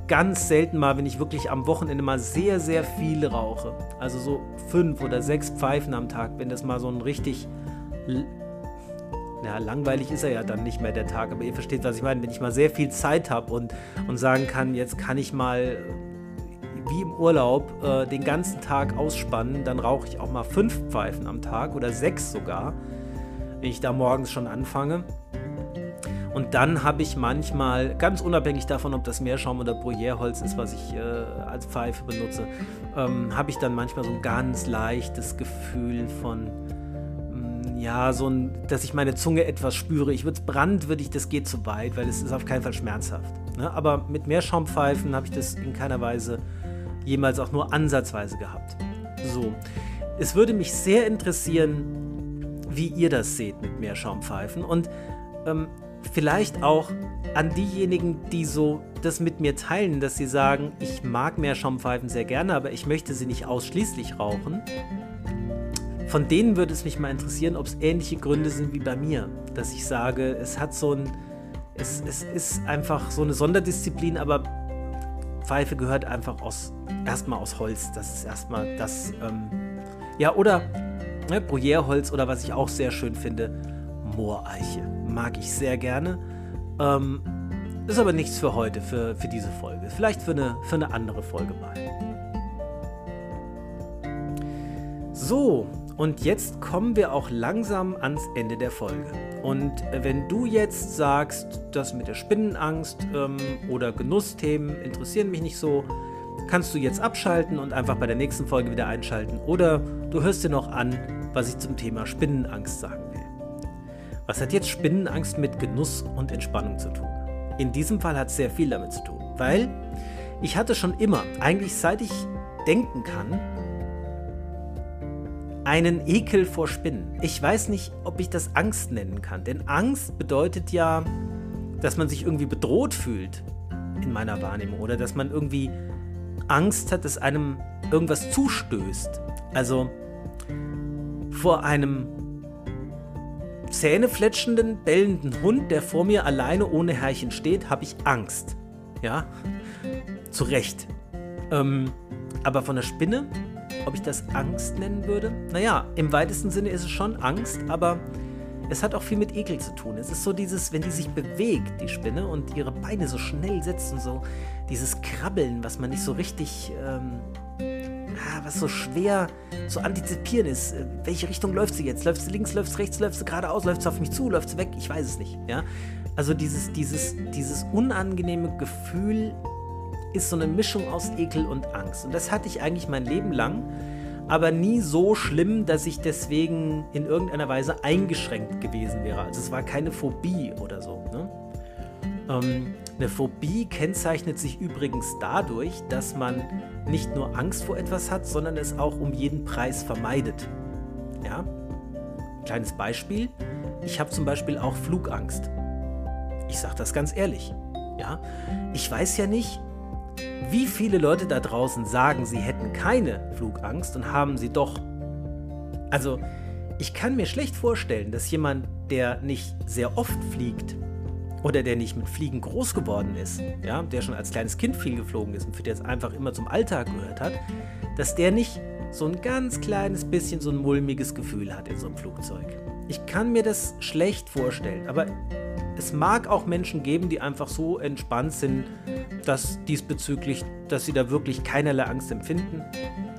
ganz selten mal, wenn ich wirklich am Wochenende mal sehr, sehr viel rauche. Also so fünf oder sechs Pfeifen am Tag, wenn das mal so ein richtig. Ja, langweilig ist er ja dann nicht mehr der Tag, aber ihr versteht, was ich meine. Wenn ich mal sehr viel Zeit habe und, und sagen kann, jetzt kann ich mal wie im Urlaub äh, den ganzen Tag ausspannen, dann rauche ich auch mal fünf Pfeifen am Tag oder sechs sogar. wenn ich da morgens schon anfange. Und dann habe ich manchmal, ganz unabhängig davon, ob das Meerschaum oder Bruyerholz ist, was ich äh, als Pfeife benutze, ähm, habe ich dann manchmal so ein ganz leichtes Gefühl von, mh, mm, ja, so ein, dass ich meine Zunge etwas spüre. Ich würde es Brand, würde ich, das geht zu weit, weil es ist auf keinen Fall schmerzhaft. Ne? Aber mit Meerschaumpfeifen habe ich das in keiner Weise jemals auch nur ansatzweise gehabt. So, es würde mich sehr interessieren, wie ihr das seht mit Meerschaumpfeifen und ähm, vielleicht auch an diejenigen, die so das mit mir teilen, dass sie sagen, ich mag Meerschaumpfeifen sehr gerne, aber ich möchte sie nicht ausschließlich rauchen. Von denen würde es mich mal interessieren, ob es ähnliche Gründe sind wie bei mir, dass ich sage, es hat so ein, es, es ist einfach so eine Sonderdisziplin, aber Pfeife gehört einfach aus, erstmal aus Holz. Das ist erstmal das, ähm, ja, oder ne, Bruyerholz oder was ich auch sehr schön finde, Mooreiche mag ich sehr gerne. Ähm, ist aber nichts für heute, für, für diese Folge. Vielleicht für eine, für eine andere Folge mal. So, und jetzt kommen wir auch langsam ans Ende der Folge. Und wenn du jetzt sagst, das mit der Spinnenangst ähm, oder Genussthemen interessieren mich nicht so, kannst du jetzt abschalten und einfach bei der nächsten Folge wieder einschalten. Oder du hörst dir noch an, was ich zum Thema Spinnenangst will. Was hat jetzt Spinnenangst mit Genuss und Entspannung zu tun? In diesem Fall hat es sehr viel damit zu tun, weil ich hatte schon immer, eigentlich seit ich denken kann, einen Ekel vor Spinnen. Ich weiß nicht, ob ich das Angst nennen kann, denn Angst bedeutet ja, dass man sich irgendwie bedroht fühlt in meiner Wahrnehmung oder dass man irgendwie Angst hat, dass einem irgendwas zustößt. Also vor einem zähnefletschenden, bellenden Hund, der vor mir alleine ohne Herrchen steht, habe ich Angst. Ja, zu Recht. Ähm, aber von der Spinne, ob ich das Angst nennen würde? Naja, im weitesten Sinne ist es schon Angst, aber es hat auch viel mit Ekel zu tun. Es ist so dieses, wenn die sich bewegt, die Spinne, und ihre Beine so schnell setzen, so dieses Krabbeln, was man nicht so richtig ähm, was so schwer zu antizipieren ist. Äh, welche Richtung läuft sie jetzt? Läuft sie links, läuft sie rechts, läuft sie geradeaus, läuft sie auf mich zu, läuft sie weg? Ich weiß es nicht. Ja? Also dieses, dieses, dieses unangenehme Gefühl ist so eine Mischung aus Ekel und Angst. Und das hatte ich eigentlich mein Leben lang, aber nie so schlimm, dass ich deswegen in irgendeiner Weise eingeschränkt gewesen wäre. Also es war keine Phobie oder so. Ne? Ähm, eine Phobie kennzeichnet sich übrigens dadurch, dass man nicht nur Angst vor etwas hat, sondern es auch um jeden Preis vermeidet. Ja? Kleines Beispiel. Ich habe zum Beispiel auch Flugangst. Ich sage das ganz ehrlich. Ja? Ich weiß ja nicht, wie viele Leute da draußen sagen, sie hätten keine Flugangst und haben sie doch. Also, ich kann mir schlecht vorstellen, dass jemand, der nicht sehr oft fliegt, oder der nicht mit Fliegen groß geworden ist, ja, der schon als kleines Kind viel geflogen ist und für den es einfach immer zum Alltag gehört hat, dass der nicht so ein ganz kleines bisschen so ein mulmiges Gefühl hat in so einem Flugzeug. Ich kann mir das schlecht vorstellen, aber es mag auch Menschen geben, die einfach so entspannt sind, dass diesbezüglich, dass sie da wirklich keinerlei Angst empfinden.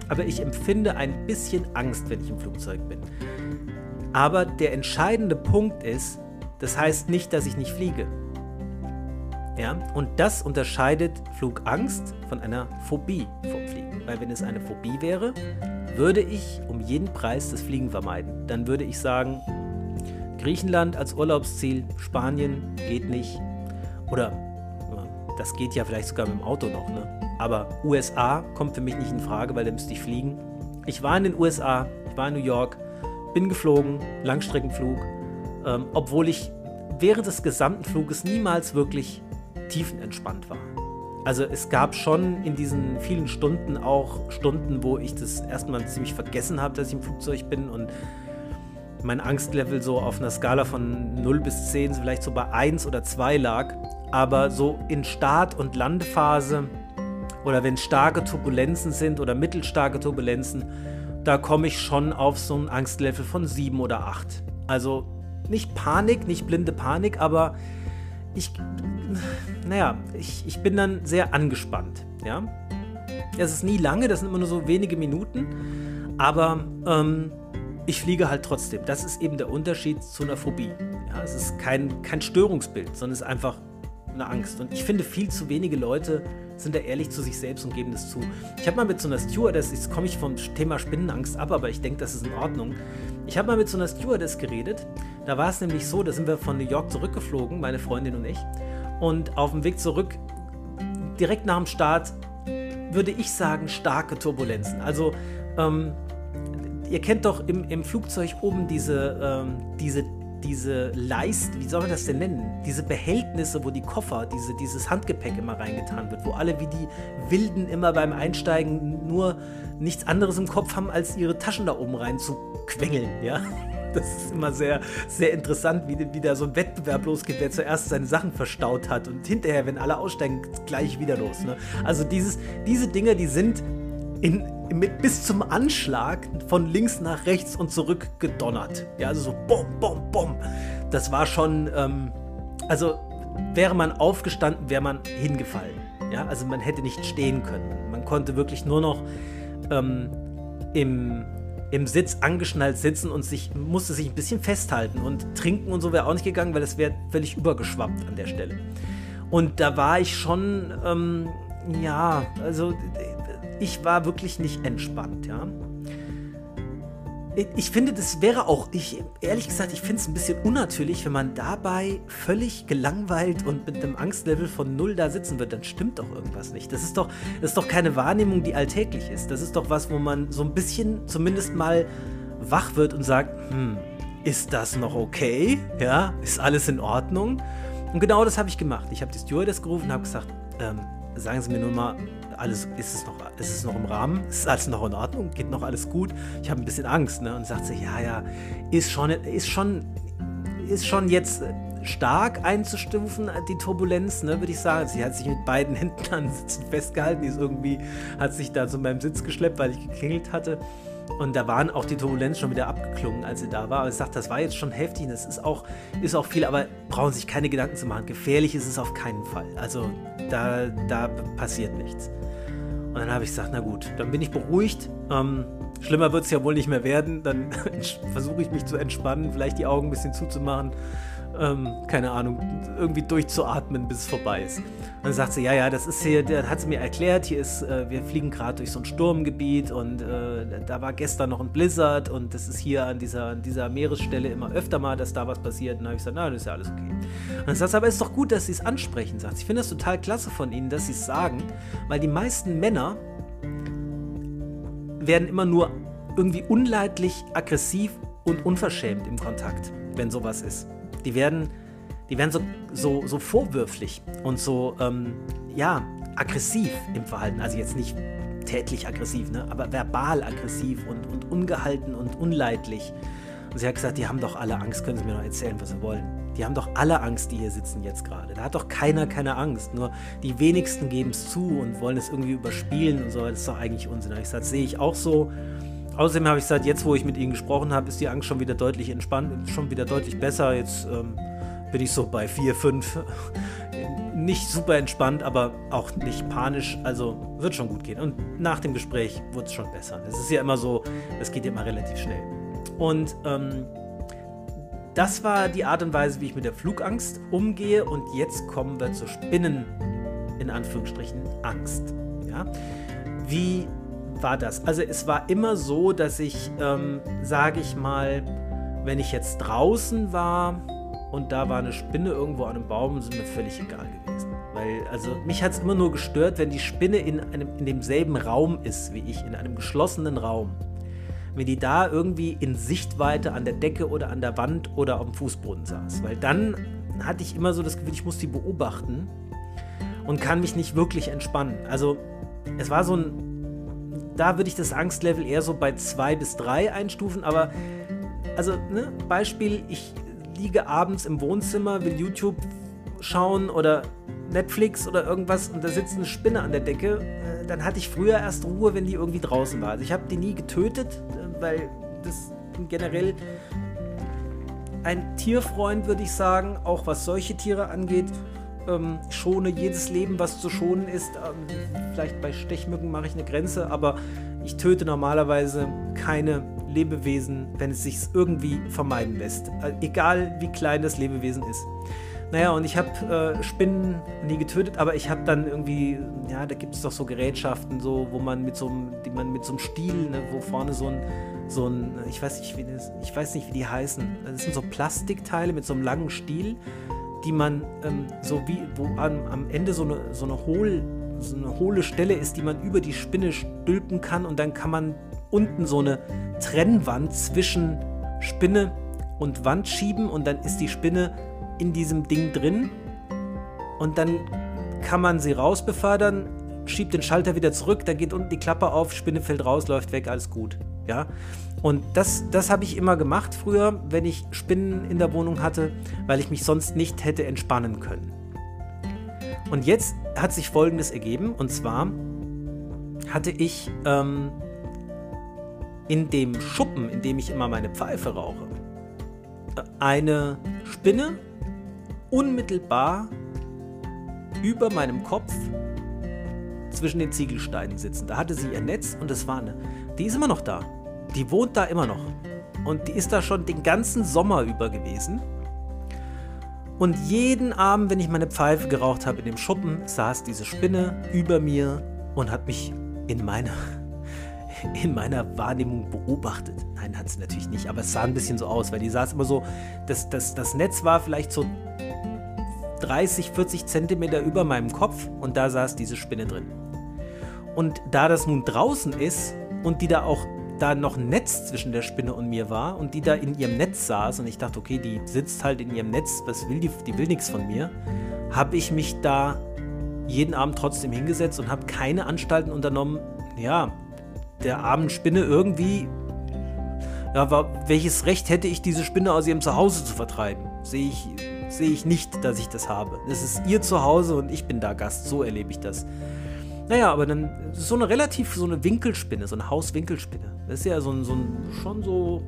Aber ich empfinde ein bisschen Angst, wenn ich im Flugzeug bin. Aber der entscheidende Punkt ist, das heißt nicht, dass ich nicht fliege. Ja, und das unterscheidet Flugangst von einer Phobie vom Fliegen. Weil wenn es eine Phobie wäre, würde ich um jeden Preis das Fliegen vermeiden. Dann würde ich sagen, Griechenland als Urlaubsziel, Spanien geht nicht. Oder das geht ja vielleicht sogar mit dem Auto noch, ne? Aber USA kommt für mich nicht in Frage, weil da müsste ich fliegen. Ich war in den USA, ich war in New York, bin geflogen, Langstreckenflug, ähm, obwohl ich während des gesamten Fluges niemals wirklich tiefenentspannt war. Also es gab schon in diesen vielen Stunden auch Stunden, wo ich das erstmal ziemlich vergessen habe, dass ich im Flugzeug bin und mein Angstlevel so auf einer Skala von 0 bis 10 vielleicht so bei 1 oder 2 lag. Aber so in Start- und Landephase oder wenn starke Turbulenzen sind oder mittelstarke Turbulenzen, da komme ich schon auf so ein Angstlevel von 7 oder 8. Also nicht Panik, nicht blinde Panik, aber ich, naja, ich, ich bin dann sehr angespannt, ja. Es ist nie lange, das sind immer nur so wenige Minuten, aber ähm, ich fliege halt trotzdem. Das ist eben der Unterschied zu einer Phobie. Ja, es ist kein, kein Störungsbild, sondern es ist einfach eine Angst. Und ich finde, viel zu wenige Leute sind da ehrlich zu sich selbst und geben das zu. Ich habe mal mit so einer Stewardess, jetzt komme ich vom Thema Spinnenangst ab, aber ich denke, das ist in Ordnung. Ich habe mal mit so einer Stewardess geredet. Da war es nämlich so, da sind wir von New York zurückgeflogen, meine Freundin und ich. Und auf dem Weg zurück, direkt nach dem Start, würde ich sagen, starke Turbulenzen. Also, ähm, ihr kennt doch im, im Flugzeug oben diese, ähm, diese diese Leist, wie soll man das denn nennen? Diese Behältnisse, wo die Koffer, diese, dieses Handgepäck immer reingetan wird, wo alle wie die Wilden immer beim Einsteigen nur nichts anderes im Kopf haben, als ihre Taschen da oben rein zu quengeln, ja. Das ist immer sehr, sehr interessant, wie, wie da so ein Wettbewerb losgeht, wer zuerst seine Sachen verstaut hat und hinterher, wenn alle aussteigen, gleich wieder los. Ne? Also dieses, diese Dinge, die sind in, mit bis zum Anschlag von links nach rechts und zurück gedonnert. Ja, also so bom, bom, bom. Das war schon, ähm, also wäre man aufgestanden, wäre man hingefallen. Ja, also man hätte nicht stehen können. Man konnte wirklich nur noch ähm, im, im Sitz angeschnallt sitzen und sich, musste sich ein bisschen festhalten. Und trinken und so wäre auch nicht gegangen, weil es wäre völlig übergeschwappt an der Stelle. Und da war ich schon, ähm, ja, also ich war wirklich nicht entspannt, ja. Ich finde, das wäre auch, ich, ehrlich gesagt, ich finde es ein bisschen unnatürlich, wenn man dabei völlig gelangweilt und mit einem Angstlevel von null da sitzen wird, dann stimmt doch irgendwas nicht. Das ist doch, das ist doch keine Wahrnehmung, die alltäglich ist. Das ist doch was, wo man so ein bisschen zumindest mal wach wird und sagt, hm, ist das noch okay? Ja, ist alles in Ordnung? Und genau das habe ich gemacht. Ich habe die Stewardess gerufen und habe gesagt, ähm, sagen Sie mir nur mal, alles, ist, es noch, ist es noch im Rahmen? Ist alles noch in Ordnung? Geht noch alles gut? Ich habe ein bisschen Angst. Ne? Und sagt sie, ja, ja, ist schon, ist schon, ist schon jetzt stark einzustufen, die Turbulenz, ne, würde ich sagen. Sie hat sich mit beiden <laughs> Händen an Sitzen festgehalten, die ist irgendwie, hat sich da zu meinem Sitz geschleppt, weil ich geklingelt hatte. Und da waren auch die Turbulenzen schon wieder abgeklungen, als sie da war. Aber ich sagte, das war jetzt schon heftig. Das ist auch, ist auch viel, aber brauchen sich keine Gedanken zu machen. Gefährlich ist es auf keinen Fall. Also da, da passiert nichts. Und dann habe ich gesagt, na gut, dann bin ich beruhigt. Ähm, schlimmer wird es ja wohl nicht mehr werden. Dann <laughs> versuche ich mich zu entspannen, vielleicht die Augen ein bisschen zuzumachen ähm, keine Ahnung, irgendwie durchzuatmen, bis es vorbei ist. Und dann sagt sie, ja, ja, das ist hier, der hat sie mir erklärt, hier ist, äh, wir fliegen gerade durch so ein Sturmgebiet und äh, da war gestern noch ein Blizzard und das ist hier an dieser, an dieser Meeresstelle immer öfter mal, dass da was passiert. Und dann habe ich gesagt, na, das ist ja alles okay. Und dann sagt sie, aber ist doch gut, dass sie es ansprechen, sagt sie. Ich finde das total klasse von ihnen, dass sie es sagen, weil die meisten Männer werden immer nur irgendwie unleidlich, aggressiv und unverschämt im Kontakt, wenn sowas ist die werden, die werden so, so, so vorwürflich und so, ähm, ja, aggressiv im Verhalten. Also jetzt nicht tätlich aggressiv, ne? aber verbal aggressiv und, und ungehalten und unleidlich. Und sie hat gesagt, die haben doch alle Angst, können Sie mir noch erzählen, was Sie wollen. Die haben doch alle Angst, die hier sitzen jetzt gerade. Da hat doch keiner keine Angst. Nur die wenigsten geben es zu und wollen es irgendwie überspielen und so. Das ist doch eigentlich Unsinn. Ich gesagt, sehe ich auch so. Außerdem habe ich gesagt, jetzt wo ich mit ihnen gesprochen habe, ist die Angst schon wieder deutlich entspannt, schon wieder deutlich besser. Jetzt ähm, bin ich so bei 4, 5. <laughs> Nicht super entspannt, aber auch nicht panisch. Also wird schon gut gehen. Und nach dem Gespräch wurde es schon besser. Es ist ja immer so, es geht ja immer relativ schnell. Und ähm, das war die Art und Weise, wie ich mit der Flugangst umgehe. Und jetzt kommen wir zur Spinnen, in Anführungsstrichen, Angst. Ja? Wie war das? Also es war immer so, dass ich, ähm, sage ich mal, wenn ich jetzt draußen war und da war eine Spinne irgendwo an einem Baum, ist mir völlig egal gewesen. Weil, also mich hat es immer nur gestört, wenn die Spinne in, einem, in demselben Raum ist wie ich, in einem geschlossenen Raum. Wenn die da irgendwie in Sichtweite an der Decke oder an der Wand oder dem Fußboden saß. Weil dann hatte ich immer so das Gefühl, ich muss die beobachten und kann mich nicht wirklich entspannen. Also es war so ein da würde ich das Angstlevel eher so bei 2 bis 3 einstufen, aber also, ne, Beispiel, ich liege abends im Wohnzimmer, will YouTube schauen oder Netflix oder irgendwas und da sitzt eine Spinne an der Decke, äh, dann hatte ich früher erst Ruhe, wenn die irgendwie draußen war. Also ich habe die nie getötet, äh, weil das generell ein Tierfreund, würde ich sagen, auch was solche Tiere angeht ähm, schone jedes Leben, was zu schonen ist. Ähm, vielleicht bei Stechmücken mache ich eine Grenze, aber ich töte normalerweise keine Lebewesen, wenn es sich irgendwie vermeiden lässt. Äh, egal wie klein das Lebewesen ist. Naja, und ich habe äh, Spinnen nie getötet, aber ich habe dann irgendwie, ja, da gibt es doch so Gerätschaften, so, wo man mit so einem, man mit so einem Stiel, ne, wo vorne so ein, so ein, ich weiß nicht, wie das, ich weiß nicht, wie die heißen. Das sind so Plastikteile mit so einem langen Stiel, die man ähm, so wie, wo am, am Ende so eine, so eine hohl, so eine hohle Stelle ist, die man über die Spinne stülpen kann und dann kann man unten so eine Trennwand zwischen Spinne und Wand schieben und dann ist die Spinne in diesem Ding drin und dann kann man sie rausbefördern, schiebt den Schalter wieder zurück, dann geht unten die Klappe auf, Spinne fällt raus, läuft weg, alles gut. Ja? Und das, das habe ich immer gemacht früher, wenn ich Spinnen in der Wohnung hatte, weil ich mich sonst nicht hätte entspannen können. Und jetzt hat sich Folgendes ergeben, und zwar hatte ich ähm, in dem Schuppen, in dem ich immer meine Pfeife rauche, eine Spinne unmittelbar über meinem Kopf zwischen den Ziegelsteinen sitzen. Da hatte sie ihr Netz und es war eine. Die ist immer noch da. Die wohnt da immer noch. Und die ist da schon den ganzen Sommer über gewesen. Und jeden Abend, wenn ich meine Pfeife geraucht habe in dem Schuppen, saß diese Spinne über mir und hat mich in meiner, <laughs> in meiner Wahrnehmung beobachtet. Nein, hat sie natürlich nicht, aber es sah ein bisschen so aus, weil die saß immer so, das, das, das Netz war vielleicht so 30, 40 Zentimeter über meinem Kopf und da saß diese Spinne drin. Und da das nun draußen ist und die da auch da noch ein Netz zwischen der Spinne und mir war und die da in ihrem Netz saß und ich dachte, okay, die sitzt halt in ihrem Netz, was will die, die will nichts von mir, habe ich mich da jeden Abend trotzdem hingesetzt und habe keine Anstalten unternommen, ja, der armen Spinne irgendwie, ja, war, welches Recht hätte ich, diese Spinne aus ihrem Zuhause zu vertreiben? Sehe ich sehe ich nicht, dass ich das habe. Es ist ihr Zuhause und ich bin da Gast. So erlebe ich das. Naja, aber dann so eine relativ so eine Winkelspinne, so eine Hauswinkelspinne. Das ist ja so ein, so ein schon so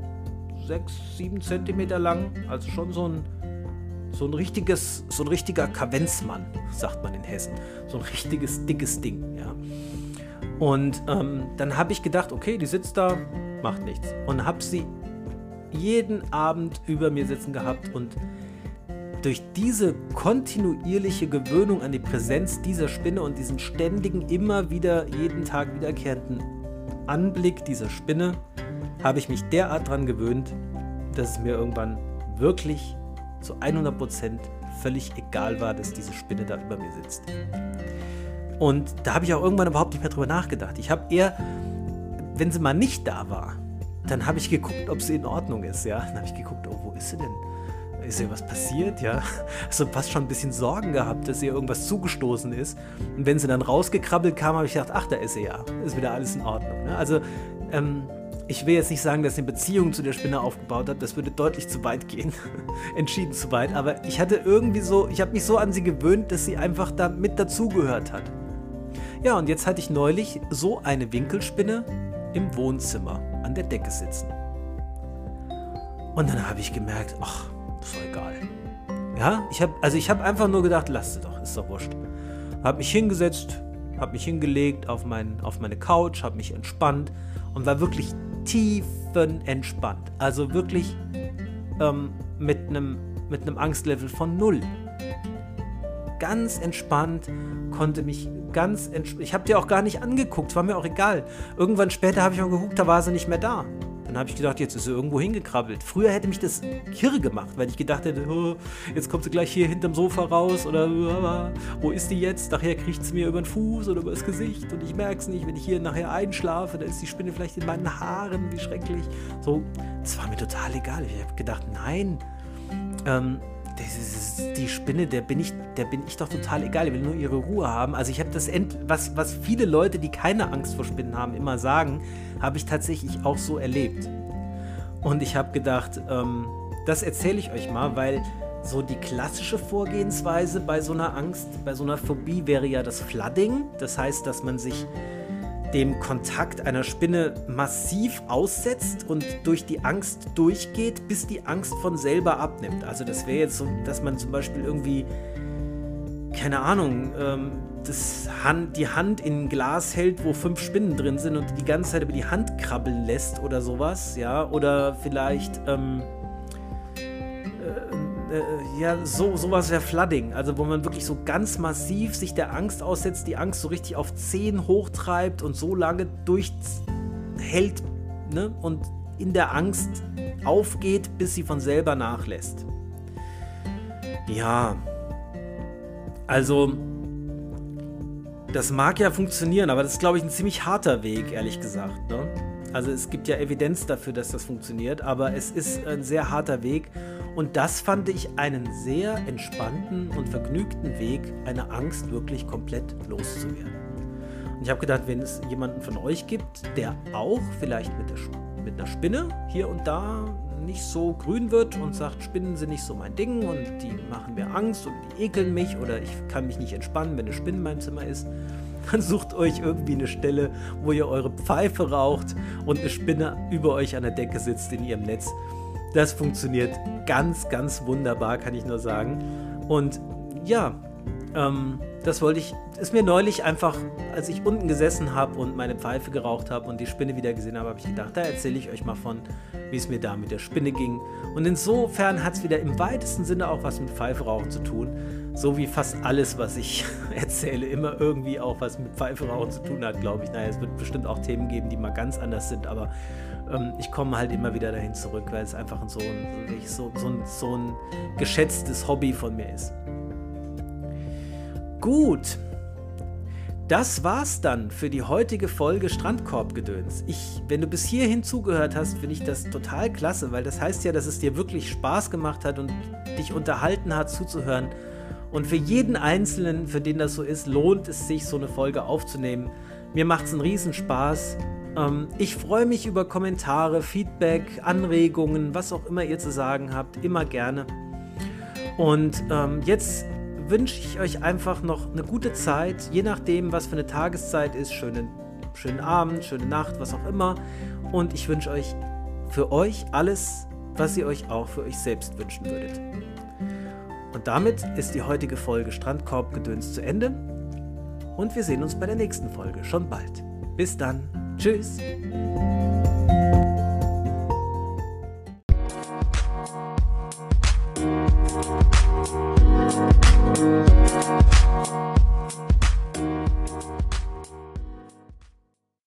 6, 7 Zentimeter lang. Also schon so ein, so ein richtiges, so ein richtiger Kavenzmann, sagt man in Hessen. So ein richtiges, dickes Ding, ja. Und ähm, dann habe ich gedacht, okay, die sitzt da, macht nichts. Und habe sie jeden Abend über mir sitzen gehabt und durch diese kontinuierliche Gewöhnung an die Präsenz dieser Spinne und diesen ständigen, immer wieder, jeden Tag wiederkehrenden Anblick dieser Spinne, habe ich mich derart daran gewöhnt, dass es mir irgendwann wirklich zu 100% völlig egal war, dass diese Spinne da über mir sitzt. Und da habe ich auch irgendwann überhaupt nicht mehr drüber nachgedacht. Ich habe eher, wenn sie mal nicht da war, dann habe ich geguckt, ob sie in Ordnung ist. Ja, dann habe ich geguckt, oh, wo ist sie denn? Ist ihr was passiert, ja? Also fast schon ein bisschen Sorgen gehabt, dass ihr irgendwas zugestoßen ist. Und wenn sie dann rausgekrabbelt kam, habe ich gedacht, ach, da ist sie ja. Ist wieder alles in Ordnung. Ne? Also, ähm, ich will jetzt nicht sagen, dass sie eine Beziehung zu der Spinne aufgebaut hat, das würde deutlich zu weit gehen. <laughs> Entschieden zu weit. Aber ich hatte irgendwie so, ich habe mich so an sie gewöhnt, dass sie einfach da mit dazugehört hat. Ja, und jetzt hatte ich neulich so eine Winkelspinne im Wohnzimmer an der Decke sitzen. Und dann habe ich gemerkt, ach, ist egal. Ja, ich habe also ich habe einfach nur gedacht, lass es doch, ist doch wurscht. Habe mich hingesetzt, habe mich hingelegt auf, mein, auf meine Couch, habe mich entspannt und war wirklich tiefenentspannt. Also wirklich ähm, mit einem mit einem Angstlevel von null. Ganz entspannt, konnte mich ganz entspannt. Ich habe dir auch gar nicht angeguckt, war mir auch egal. Irgendwann später habe ich mal geguckt, da war sie nicht mehr da. Dann habe ich gedacht, jetzt ist sie irgendwo hingekrabbelt. Früher hätte mich das kirre gemacht, weil ich gedacht hätte, oh, jetzt kommt sie gleich hier hinterm Sofa raus oder wo ist die jetzt? Nachher kriegt sie mir über den Fuß oder über das Gesicht und ich merke es nicht. Wenn ich hier nachher einschlafe, dann ist die Spinne vielleicht in meinen Haaren, wie schrecklich. So, das war mir total egal. Ich habe gedacht, nein, ähm, ist, die Spinne, der bin ich, der bin ich doch total egal. Ich will nur ihre Ruhe haben. Also ich habe das, End, was, was viele Leute, die keine Angst vor Spinnen haben, immer sagen, habe ich tatsächlich auch so erlebt. Und ich habe gedacht, ähm, das erzähle ich euch mal, weil so die klassische Vorgehensweise bei so einer Angst, bei so einer Phobie wäre ja das Flooding. Das heißt, dass man sich dem Kontakt einer Spinne massiv aussetzt und durch die Angst durchgeht, bis die Angst von selber abnimmt. Also das wäre jetzt so, dass man zum Beispiel irgendwie keine Ahnung, ähm, das Hand, die Hand in ein Glas hält, wo fünf Spinnen drin sind und die ganze Zeit über die Hand krabbeln lässt oder sowas, ja, oder vielleicht, ähm, äh, ja, so, sowas wäre Flooding, also wo man wirklich so ganz massiv sich der Angst aussetzt, die Angst so richtig auf 10 hochtreibt und so lange durchhält, ne, und in der Angst aufgeht, bis sie von selber nachlässt. Ja, also das mag ja funktionieren, aber das ist, glaube ich, ein ziemlich harter Weg, ehrlich gesagt. Ne? Also es gibt ja Evidenz dafür, dass das funktioniert, aber es ist ein sehr harter Weg. Und das fand ich einen sehr entspannten und vergnügten Weg, eine Angst wirklich komplett loszuwerden. Und ich habe gedacht, wenn es jemanden von euch gibt, der auch vielleicht mit, der, mit einer Spinne hier und da nicht so grün wird und sagt, Spinnen sind nicht so mein Ding und die machen mir Angst und die ekeln mich oder ich kann mich nicht entspannen, wenn eine Spinne in meinem Zimmer ist, <laughs> dann sucht euch irgendwie eine Stelle, wo ihr eure Pfeife raucht und eine Spinne über euch an der Decke sitzt in ihrem Netz. Das funktioniert ganz, ganz wunderbar, kann ich nur sagen. Und ja, ähm, das wollte ich, ist mir neulich einfach, als ich unten gesessen habe und meine Pfeife geraucht habe und die Spinne wieder gesehen habe, habe ich gedacht, da erzähle ich euch mal von, wie es mir da mit der Spinne ging. Und insofern hat es wieder im weitesten Sinne auch was mit Pfeife rauchen zu tun. So wie fast alles, was ich <laughs> erzähle, immer irgendwie auch was mit Pfeife rauchen zu tun hat, glaube ich. Naja, es wird bestimmt auch Themen geben, die mal ganz anders sind, aber ähm, ich komme halt immer wieder dahin zurück, weil es einfach so ein, so, so, ein, so ein geschätztes Hobby von mir ist. Gut. Das war's dann für die heutige Folge Strandkorbgedöns. Ich, wenn du bis hierhin zugehört hast, finde ich das total klasse, weil das heißt ja, dass es dir wirklich Spaß gemacht hat und dich unterhalten hat zuzuhören. Und für jeden Einzelnen, für den das so ist, lohnt es sich, so eine Folge aufzunehmen. Mir macht es einen Riesenspaß. Ähm, ich freue mich über Kommentare, Feedback, Anregungen, was auch immer ihr zu sagen habt, immer gerne. Und ähm, jetzt wünsche ich euch einfach noch eine gute Zeit, je nachdem, was für eine Tageszeit ist. Schönen, schönen Abend, schöne Nacht, was auch immer. Und ich wünsche euch für euch alles, was ihr euch auch für euch selbst wünschen würdet. Und damit ist die heutige Folge Strandkorbgedöns zu Ende. Und wir sehen uns bei der nächsten Folge schon bald. Bis dann. Tschüss.